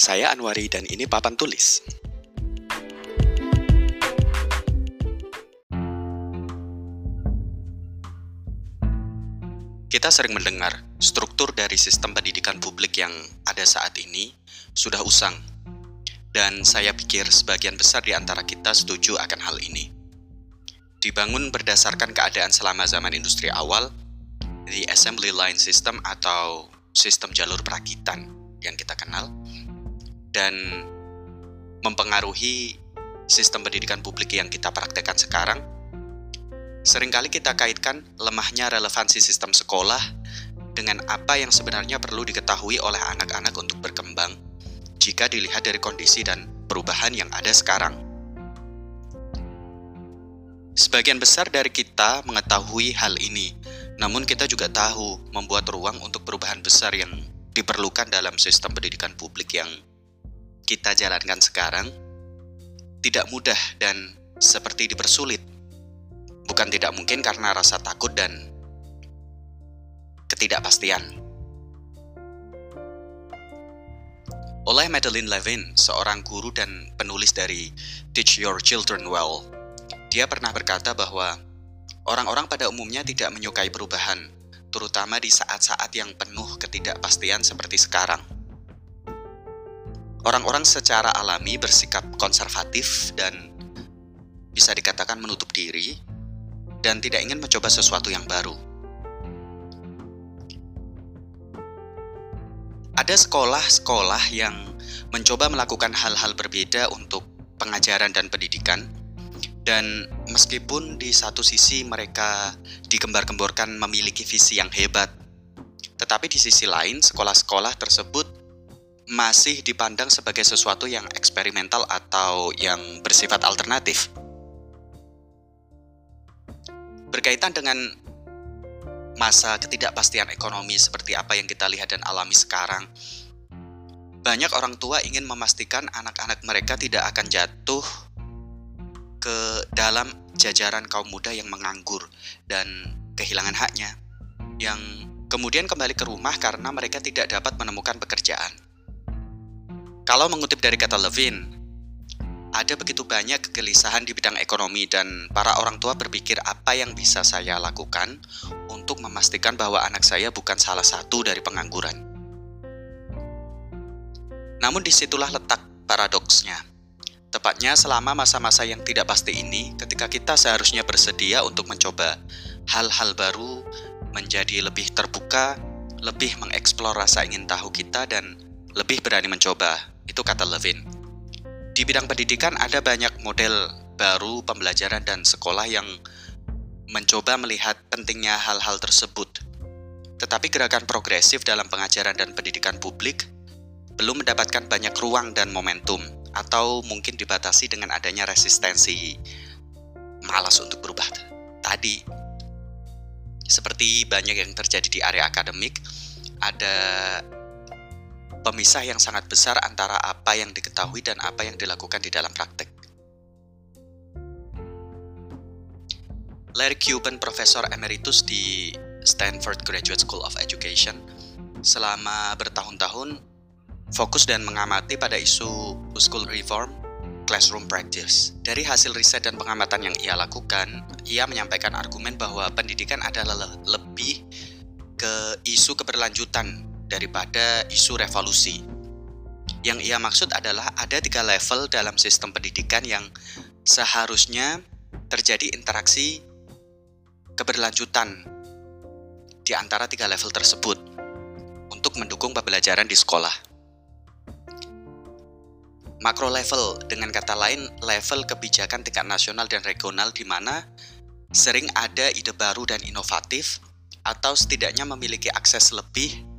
Saya Anwari dan ini papan tulis. Kita sering mendengar struktur dari sistem pendidikan publik yang ada saat ini sudah usang. Dan saya pikir sebagian besar di antara kita setuju akan hal ini. Dibangun berdasarkan keadaan selama zaman industri awal, the assembly line system atau sistem jalur perakitan yang kita kenal, dan mempengaruhi sistem pendidikan publik yang kita praktekkan sekarang, Seringkali kita kaitkan lemahnya relevansi sistem sekolah dengan apa yang sebenarnya perlu diketahui oleh anak-anak untuk berkembang jika dilihat dari kondisi dan perubahan yang ada sekarang. Sebagian besar dari kita mengetahui hal ini, namun kita juga tahu membuat ruang untuk perubahan besar yang diperlukan dalam sistem pendidikan publik yang kita jalankan sekarang tidak mudah dan seperti dipersulit bukan tidak mungkin karena rasa takut dan ketidakpastian. Oleh Madeline Levin, seorang guru dan penulis dari Teach Your Children Well, dia pernah berkata bahwa orang-orang pada umumnya tidak menyukai perubahan, terutama di saat-saat yang penuh ketidakpastian seperti sekarang. Orang-orang secara alami bersikap konservatif dan bisa dikatakan menutup diri dan tidak ingin mencoba sesuatu yang baru. Ada sekolah-sekolah yang mencoba melakukan hal-hal berbeda untuk pengajaran dan pendidikan, dan meskipun di satu sisi mereka digembar-gemborkan memiliki visi yang hebat, tetapi di sisi lain sekolah-sekolah tersebut masih dipandang sebagai sesuatu yang eksperimental atau yang bersifat alternatif. Berkaitan dengan masa ketidakpastian ekonomi seperti apa yang kita lihat dan alami sekarang, banyak orang tua ingin memastikan anak-anak mereka tidak akan jatuh ke dalam jajaran kaum muda yang menganggur dan kehilangan haknya, yang kemudian kembali ke rumah karena mereka tidak dapat menemukan pekerjaan. Kalau mengutip dari kata Levin, ada begitu banyak kegelisahan di bidang ekonomi dan para orang tua berpikir apa yang bisa saya lakukan untuk memastikan bahwa anak saya bukan salah satu dari pengangguran. Namun di situlah letak paradoksnya. Tepatnya selama masa-masa yang tidak pasti ini, ketika kita seharusnya bersedia untuk mencoba hal-hal baru, menjadi lebih terbuka, lebih mengeksplor rasa ingin tahu kita, dan lebih berani mencoba. Itu kata Levin. Di bidang pendidikan ada banyak model baru pembelajaran dan sekolah yang mencoba melihat pentingnya hal-hal tersebut. Tetapi gerakan progresif dalam pengajaran dan pendidikan publik belum mendapatkan banyak ruang dan momentum atau mungkin dibatasi dengan adanya resistensi malas untuk berubah tadi. Seperti banyak yang terjadi di area akademik, ada pemisah yang sangat besar antara apa yang diketahui dan apa yang dilakukan di dalam praktek. Larry Cuban, profesor emeritus di Stanford Graduate School of Education, selama bertahun-tahun fokus dan mengamati pada isu school reform, classroom practice. Dari hasil riset dan pengamatan yang ia lakukan, ia menyampaikan argumen bahwa pendidikan adalah lebih ke isu keberlanjutan daripada isu revolusi. Yang ia maksud adalah ada tiga level dalam sistem pendidikan yang seharusnya terjadi interaksi keberlanjutan di antara tiga level tersebut untuk mendukung pembelajaran di sekolah. Makro level, dengan kata lain, level kebijakan tingkat nasional dan regional di mana sering ada ide baru dan inovatif atau setidaknya memiliki akses lebih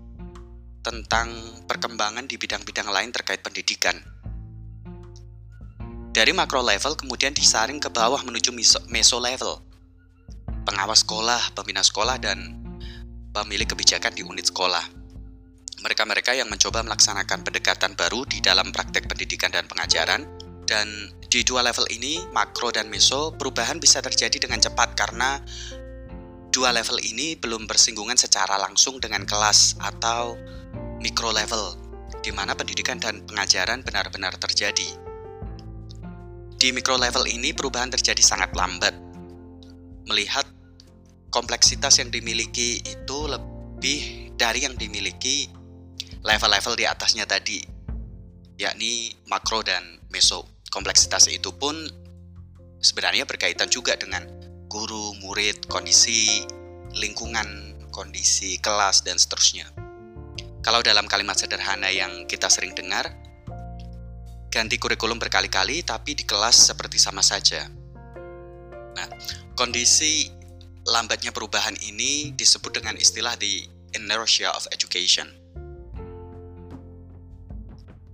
tentang perkembangan di bidang-bidang lain terkait pendidikan. Dari makro level kemudian disaring ke bawah menuju meso level. Pengawas sekolah, pembina sekolah, dan pemilik kebijakan di unit sekolah. Mereka-mereka yang mencoba melaksanakan pendekatan baru di dalam praktek pendidikan dan pengajaran, dan di dua level ini, makro dan meso, perubahan bisa terjadi dengan cepat karena dua level ini belum bersinggungan secara langsung dengan kelas atau micro level di mana pendidikan dan pengajaran benar-benar terjadi. Di mikro level ini perubahan terjadi sangat lambat. Melihat kompleksitas yang dimiliki itu lebih dari yang dimiliki level-level di atasnya tadi, yakni makro dan meso. Kompleksitas itu pun sebenarnya berkaitan juga dengan guru, murid, kondisi lingkungan, kondisi kelas, dan seterusnya. Kalau dalam kalimat sederhana yang kita sering dengar, ganti kurikulum berkali-kali, tapi di kelas seperti sama saja. Nah, kondisi lambatnya perubahan ini disebut dengan istilah the inertia of education.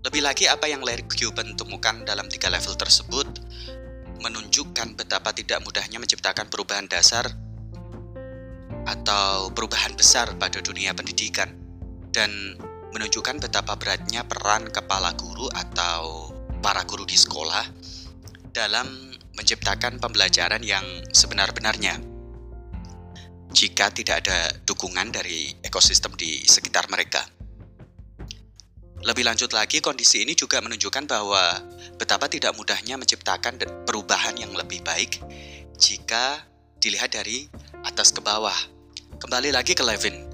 Lebih lagi apa yang Larry Cuban temukan dalam tiga level tersebut menunjukkan betapa tidak mudahnya menciptakan perubahan dasar atau perubahan besar pada dunia pendidikan dan menunjukkan betapa beratnya peran kepala guru atau para guru di sekolah dalam menciptakan pembelajaran yang sebenar-benarnya. Jika tidak ada dukungan dari ekosistem di sekitar mereka. Lebih lanjut lagi, kondisi ini juga menunjukkan bahwa betapa tidak mudahnya menciptakan perubahan yang lebih baik jika dilihat dari atas ke bawah Kembali lagi ke Levin,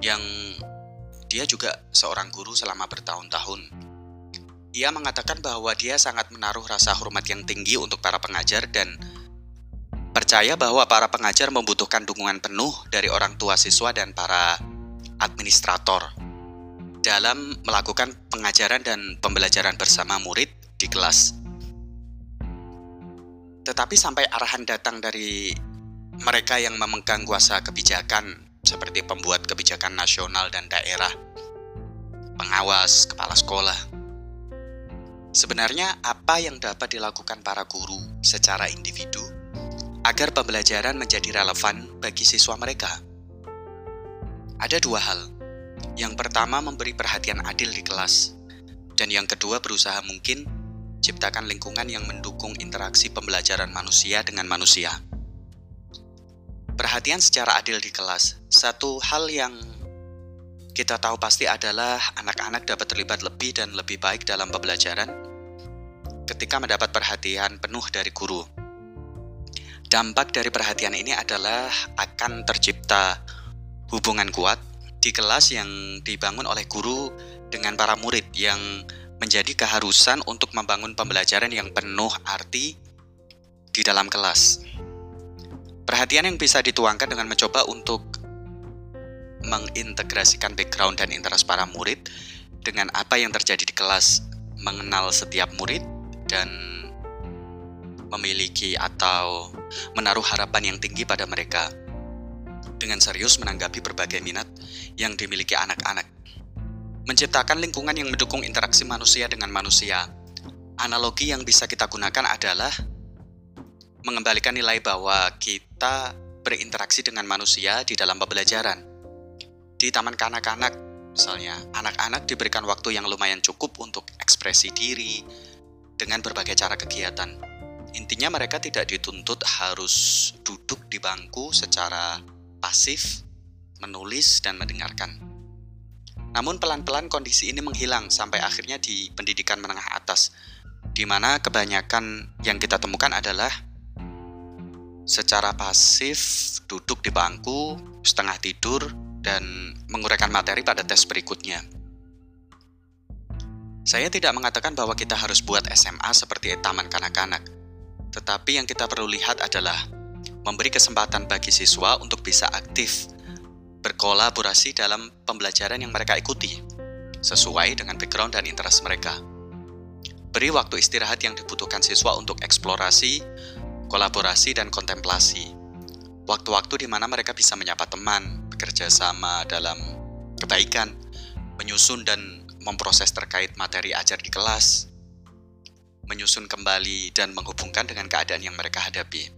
yang dia juga seorang guru selama bertahun-tahun. Ia mengatakan bahwa dia sangat menaruh rasa hormat yang tinggi untuk para pengajar dan percaya bahwa para pengajar membutuhkan dukungan penuh dari orang tua siswa dan para administrator dalam melakukan pengajaran dan pembelajaran bersama murid di kelas. Tetapi sampai arahan datang dari mereka yang memegang kuasa kebijakan seperti pembuat kebijakan nasional dan daerah, pengawas, kepala sekolah. Sebenarnya apa yang dapat dilakukan para guru secara individu agar pembelajaran menjadi relevan bagi siswa mereka? Ada dua hal. Yang pertama memberi perhatian adil di kelas, dan yang kedua berusaha mungkin ciptakan lingkungan yang mendukung interaksi pembelajaran manusia dengan manusia. Perhatian secara adil di kelas. Satu hal yang kita tahu pasti adalah anak-anak dapat terlibat lebih dan lebih baik dalam pembelajaran ketika mendapat perhatian penuh dari guru. Dampak dari perhatian ini adalah akan tercipta hubungan kuat di kelas yang dibangun oleh guru dengan para murid yang menjadi keharusan untuk membangun pembelajaran yang penuh arti di dalam kelas. Perhatian yang bisa dituangkan dengan mencoba untuk mengintegrasikan background dan interest para murid dengan apa yang terjadi di kelas, mengenal setiap murid dan memiliki atau menaruh harapan yang tinggi pada mereka dengan serius menanggapi berbagai minat yang dimiliki anak-anak. Menciptakan lingkungan yang mendukung interaksi manusia dengan manusia. Analogi yang bisa kita gunakan adalah mengembalikan nilai bahwa kita berinteraksi dengan manusia di dalam pembelajaran. Di taman kanak-kanak, misalnya, anak-anak diberikan waktu yang lumayan cukup untuk ekspresi diri dengan berbagai cara kegiatan. Intinya mereka tidak dituntut harus duduk di bangku secara pasif, menulis, dan mendengarkan. Namun pelan-pelan kondisi ini menghilang sampai akhirnya di pendidikan menengah atas, di mana kebanyakan yang kita temukan adalah secara pasif duduk di bangku, setengah tidur, dan menguraikan materi pada tes berikutnya. Saya tidak mengatakan bahwa kita harus buat SMA seperti taman kanak-kanak, tetapi yang kita perlu lihat adalah memberi kesempatan bagi siswa untuk bisa aktif berkolaborasi dalam pembelajaran yang mereka ikuti, sesuai dengan background dan interest mereka. Beri waktu istirahat yang dibutuhkan siswa untuk eksplorasi, kolaborasi, dan kontemplasi. Waktu-waktu di mana mereka bisa menyapa teman, bekerja sama dalam kebaikan, menyusun dan memproses terkait materi ajar di kelas, menyusun kembali dan menghubungkan dengan keadaan yang mereka hadapi.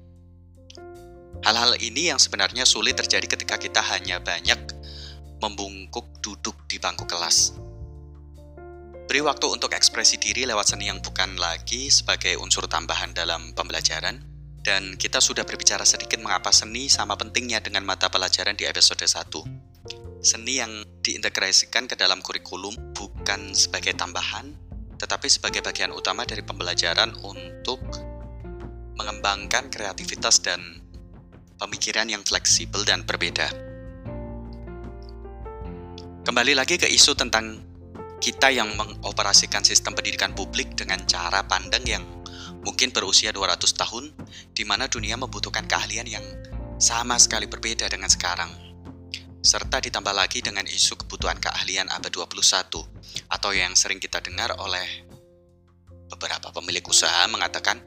Hal-hal ini yang sebenarnya sulit terjadi ketika kita hanya banyak membungkuk duduk di bangku kelas. Beri waktu untuk ekspresi diri lewat seni yang bukan lagi sebagai unsur tambahan dalam pembelajaran, dan kita sudah berbicara sedikit mengapa seni sama pentingnya dengan mata pelajaran di episode 1. seni yang diintegrasikan ke dalam kurikulum bukan sebagai tambahan, tetapi sebagai bagian utama dari pembelajaran untuk mengembangkan kreativitas dan pemikiran yang fleksibel dan berbeda. Kembali lagi ke isu tentang kita yang mengoperasikan sistem pendidikan publik dengan cara pandang yang mungkin berusia 200 tahun, di mana dunia membutuhkan keahlian yang sama sekali berbeda dengan sekarang. Serta ditambah lagi dengan isu kebutuhan keahlian abad 21, atau yang sering kita dengar oleh beberapa pemilik usaha mengatakan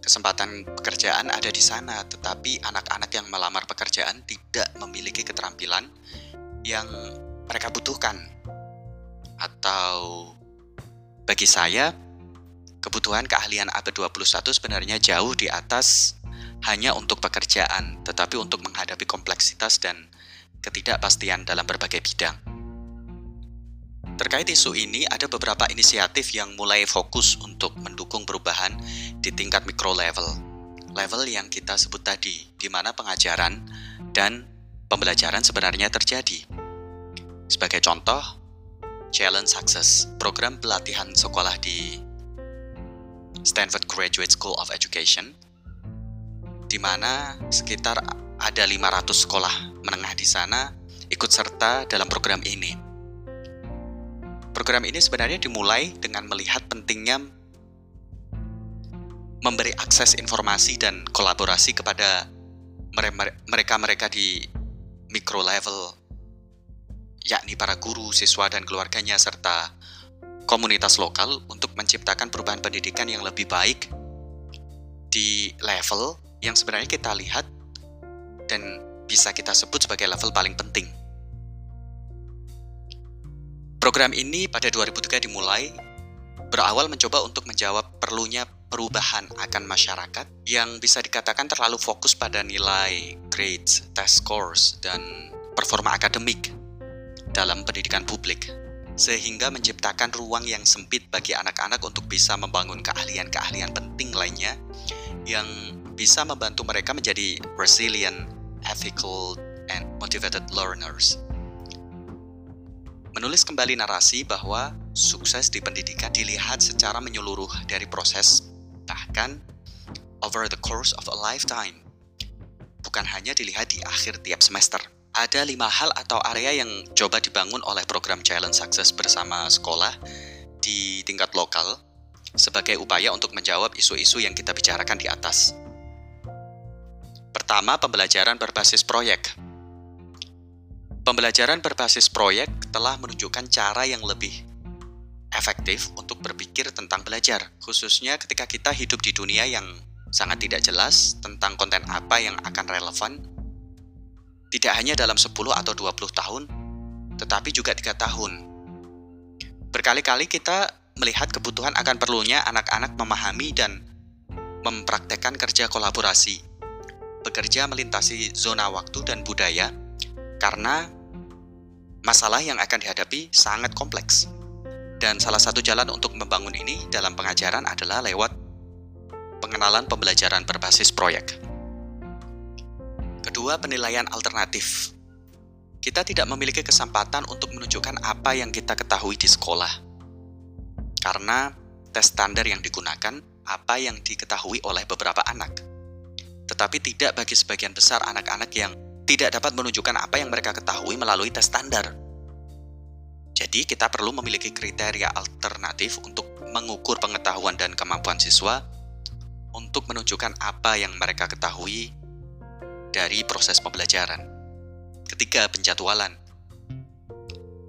kesempatan pekerjaan ada di sana, tetapi anak-anak yang melamar pekerjaan tidak memiliki keterampilan yang mereka butuhkan. Atau bagi saya, kebutuhan keahlian abad 21 sebenarnya jauh di atas hanya untuk pekerjaan, tetapi untuk menghadapi kompleksitas dan ketidakpastian dalam berbagai bidang. Terkait isu ini, ada beberapa inisiatif yang mulai fokus untuk mendukung perubahan di tingkat mikro level. Level yang kita sebut tadi, di mana pengajaran dan pembelajaran sebenarnya terjadi. Sebagai contoh, Challenge Success, program pelatihan sekolah di Stanford Graduate School of Education, di mana sekitar ada 500 sekolah menengah di sana ikut serta dalam program ini. Program ini sebenarnya dimulai dengan melihat pentingnya memberi akses informasi dan kolaborasi kepada mereka-mereka di micro level yakni para guru, siswa, dan keluarganya, serta komunitas lokal untuk menciptakan perubahan pendidikan yang lebih baik di level yang sebenarnya kita lihat dan bisa kita sebut sebagai level paling penting. Program ini pada 2003 dimulai berawal mencoba untuk menjawab perlunya perubahan akan masyarakat yang bisa dikatakan terlalu fokus pada nilai, grades, test scores, dan performa akademik dalam pendidikan publik, sehingga menciptakan ruang yang sempit bagi anak-anak untuk bisa membangun keahlian-keahlian penting lainnya yang bisa membantu mereka menjadi resilient, ethical, and motivated learners. Menulis kembali narasi bahwa sukses di pendidikan dilihat secara menyeluruh dari proses, bahkan over the course of a lifetime, bukan hanya dilihat di akhir tiap semester ada lima hal atau area yang coba dibangun oleh program Challenge Success bersama sekolah di tingkat lokal sebagai upaya untuk menjawab isu-isu yang kita bicarakan di atas. Pertama, pembelajaran berbasis proyek. Pembelajaran berbasis proyek telah menunjukkan cara yang lebih efektif untuk berpikir tentang belajar, khususnya ketika kita hidup di dunia yang sangat tidak jelas tentang konten apa yang akan relevan tidak hanya dalam 10 atau 20 tahun, tetapi juga tiga tahun. Berkali-kali kita melihat kebutuhan akan perlunya anak-anak memahami dan mempraktekkan kerja kolaborasi, bekerja melintasi zona waktu dan budaya, karena masalah yang akan dihadapi sangat kompleks. Dan salah satu jalan untuk membangun ini dalam pengajaran adalah lewat pengenalan pembelajaran berbasis proyek. Kedua, penilaian alternatif. Kita tidak memiliki kesempatan untuk menunjukkan apa yang kita ketahui di sekolah. Karena tes standar yang digunakan apa yang diketahui oleh beberapa anak. Tetapi tidak bagi sebagian besar anak-anak yang tidak dapat menunjukkan apa yang mereka ketahui melalui tes standar. Jadi, kita perlu memiliki kriteria alternatif untuk mengukur pengetahuan dan kemampuan siswa untuk menunjukkan apa yang mereka ketahui dari proses pembelajaran. Ketiga, penjadwalan.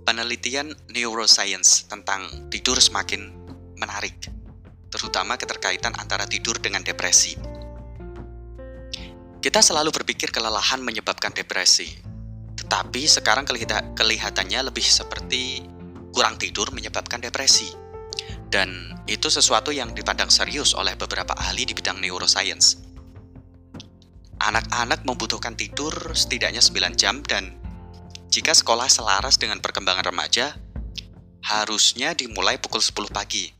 Penelitian neuroscience tentang tidur semakin menarik, terutama keterkaitan antara tidur dengan depresi. Kita selalu berpikir kelelahan menyebabkan depresi, tetapi sekarang kelihatannya lebih seperti kurang tidur menyebabkan depresi. Dan itu sesuatu yang dipandang serius oleh beberapa ahli di bidang neuroscience anak-anak membutuhkan tidur setidaknya 9 jam dan jika sekolah selaras dengan perkembangan remaja, harusnya dimulai pukul 10 pagi,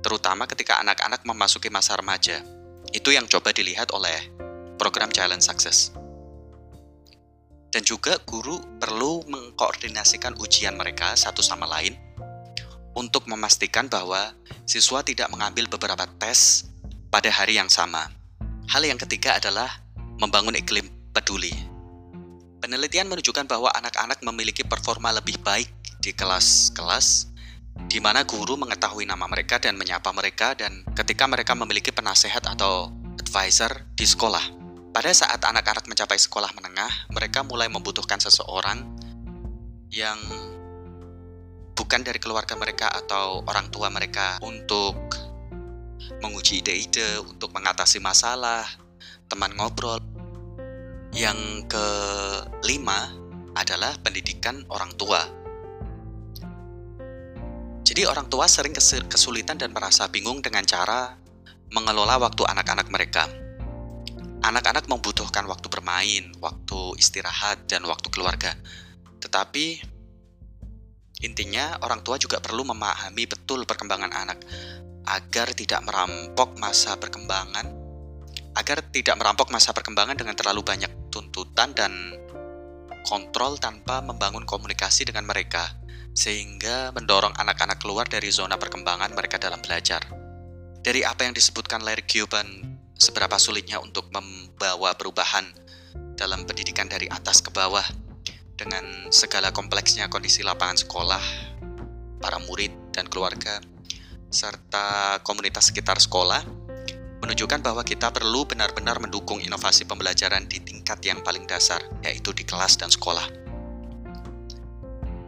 terutama ketika anak-anak memasuki masa remaja. Itu yang coba dilihat oleh program Challenge Success. Dan juga guru perlu mengkoordinasikan ujian mereka satu sama lain untuk memastikan bahwa siswa tidak mengambil beberapa tes pada hari yang sama. Hal yang ketiga adalah membangun iklim peduli. Penelitian menunjukkan bahwa anak-anak memiliki performa lebih baik di kelas-kelas di mana guru mengetahui nama mereka dan menyapa mereka dan ketika mereka memiliki penasehat atau advisor di sekolah. Pada saat anak-anak mencapai sekolah menengah, mereka mulai membutuhkan seseorang yang bukan dari keluarga mereka atau orang tua mereka untuk menguji ide-ide, untuk mengatasi masalah, teman ngobrol. Yang kelima adalah pendidikan orang tua. Jadi orang tua sering kesulitan dan merasa bingung dengan cara mengelola waktu anak-anak mereka. Anak-anak membutuhkan waktu bermain, waktu istirahat, dan waktu keluarga. Tetapi intinya orang tua juga perlu memahami betul perkembangan anak agar tidak merampok masa perkembangan, agar tidak merampok masa perkembangan dengan terlalu banyak tuntutan dan kontrol tanpa membangun komunikasi dengan mereka, sehingga mendorong anak-anak keluar dari zona perkembangan mereka dalam belajar. Dari apa yang disebutkan Larry Cuban seberapa sulitnya untuk membawa perubahan dalam pendidikan dari atas ke bawah dengan segala kompleksnya kondisi lapangan sekolah, para murid dan keluarga, serta komunitas sekitar sekolah, menunjukkan bahwa kita perlu benar-benar mendukung inovasi pembelajaran di tingkat yang paling dasar, yaitu di kelas dan sekolah.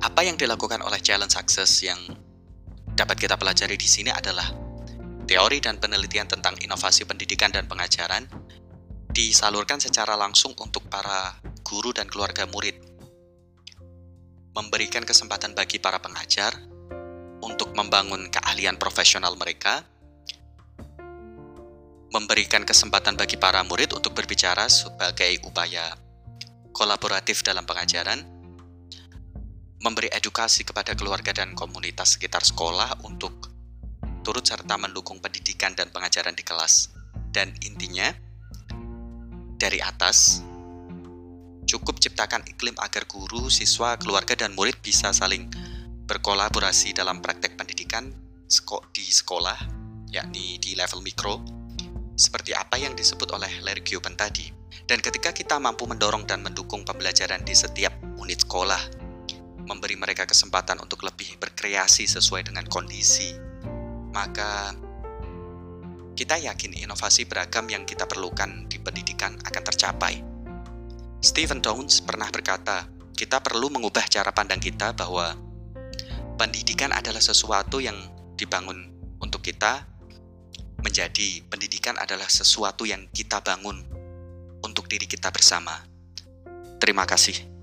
Apa yang dilakukan oleh Challenge Success yang dapat kita pelajari di sini adalah Teori dan penelitian tentang inovasi pendidikan dan pengajaran disalurkan secara langsung untuk para guru dan keluarga murid. Memberikan kesempatan bagi para pengajar untuk membangun keahlian profesional mereka, memberikan kesempatan bagi para murid untuk berbicara sebagai upaya kolaboratif dalam pengajaran, memberi edukasi kepada keluarga dan komunitas sekitar sekolah untuk turut serta mendukung pendidikan dan pengajaran di kelas. Dan intinya, dari atas, cukup ciptakan iklim agar guru, siswa, keluarga, dan murid bisa saling berkolaborasi dalam praktek pendidikan di sekolah, yakni di level mikro, seperti apa yang disebut oleh Larry Cuban tadi. Dan ketika kita mampu mendorong dan mendukung pembelajaran di setiap unit sekolah, memberi mereka kesempatan untuk lebih berkreasi sesuai dengan kondisi maka kita yakin inovasi beragam yang kita perlukan di pendidikan akan tercapai. Stephen Downs pernah berkata, kita perlu mengubah cara pandang kita bahwa pendidikan adalah sesuatu yang dibangun untuk kita, menjadi pendidikan adalah sesuatu yang kita bangun untuk diri kita bersama. Terima kasih.